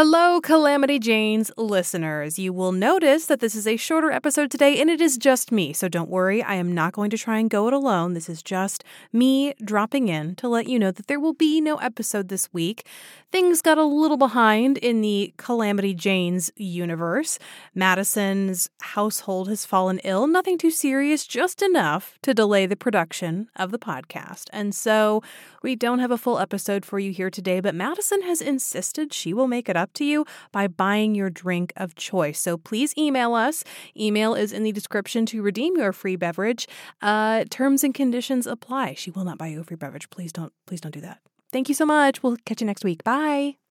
Hello, Calamity Jane's listeners. You will notice that this is a shorter episode today, and it is just me. So don't worry, I am not going to try and go it alone. This is just me dropping in to let you know that there will be no episode this week. Things got a little behind in the Calamity Jane's universe. Madison's household has fallen ill, nothing too serious, just enough to delay the production of the podcast. And so we don't have a full episode for you here today, but Madison has insisted she will make it up to you by buying your drink of choice. So please email us. Email is in the description to redeem your free beverage. Uh, terms and conditions apply. She will not buy you a free beverage. Please don't. Please don't do that. Thank you so much. We'll catch you next week. Bye.